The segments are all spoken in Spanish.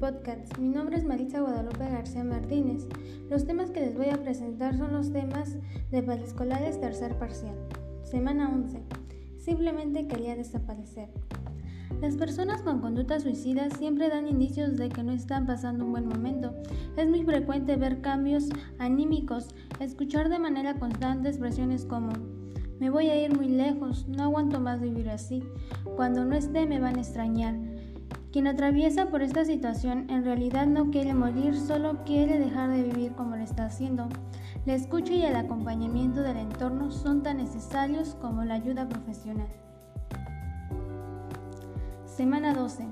podcast. Mi nombre es Maritza Guadalupe García Martínez. Los temas que les voy a presentar son los temas de Escolares tercer parcial. Semana 11. Simplemente quería desaparecer. Las personas con conductas suicidas siempre dan indicios de que no están pasando un buen momento. Es muy frecuente ver cambios anímicos, escuchar de manera constante expresiones como me voy a ir muy lejos, no aguanto más vivir así, cuando no esté me van a extrañar. Quien atraviesa por esta situación en realidad no quiere morir, solo quiere dejar de vivir como lo está haciendo. La escucha y el acompañamiento del entorno son tan necesarios como la ayuda profesional. Semana 12.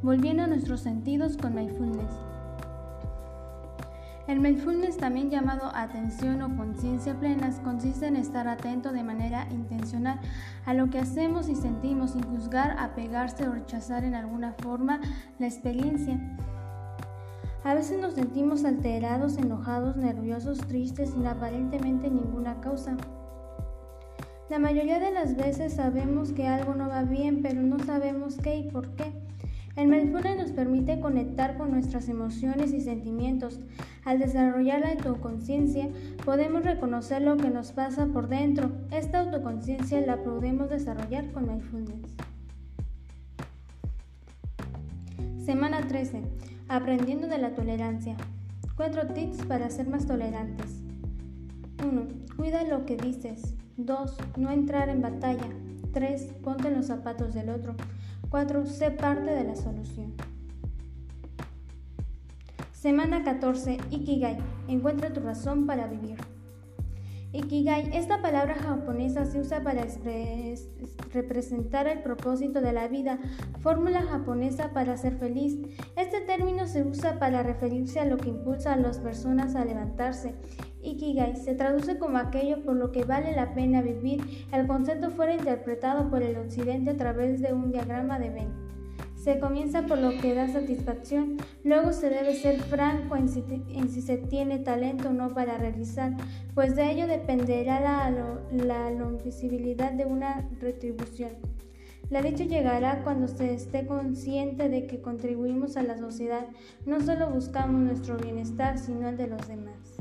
Volviendo a nuestros sentidos con mindfulness. El mindfulness, también llamado atención o conciencia plenas, consiste en estar atento de manera intencional a lo que hacemos y sentimos sin juzgar, apegarse o rechazar en alguna forma la experiencia. A veces nos sentimos alterados, enojados, nerviosos, tristes sin aparentemente ninguna causa. La mayoría de las veces sabemos que algo no va bien, pero no sabemos qué y por qué. El mindfulness nos permite conectar con nuestras emociones y sentimientos. Al desarrollar la autoconciencia, podemos reconocer lo que nos pasa por dentro. Esta autoconciencia la podemos desarrollar con mindfulness. Semana 13. Aprendiendo de la tolerancia. Cuatro tips para ser más tolerantes. 1. Cuida lo que dices. 2. No entrar en batalla. 3. Ponte en los zapatos del otro. 4. Sé parte de la solución. Semana 14. Ikigai. Encuentra tu razón para vivir. Ikigai, esta palabra japonesa se usa para representar el propósito de la vida, fórmula japonesa para ser feliz. Este término se usa para referirse a lo que impulsa a las personas a levantarse Ikigai se traduce como aquello por lo que vale la pena vivir. El concepto fue interpretado por el occidente a través de un diagrama de Venn. Se comienza por lo que da satisfacción, luego se debe ser franco en si, se tiene talento o no para realizar, pues de ello dependerá la, la longevidad de una retribución. La dicha llegará cuando se esté consciente de que contribuimos a la sociedad, no solo buscamos nuestro bienestar, sino el de los demás.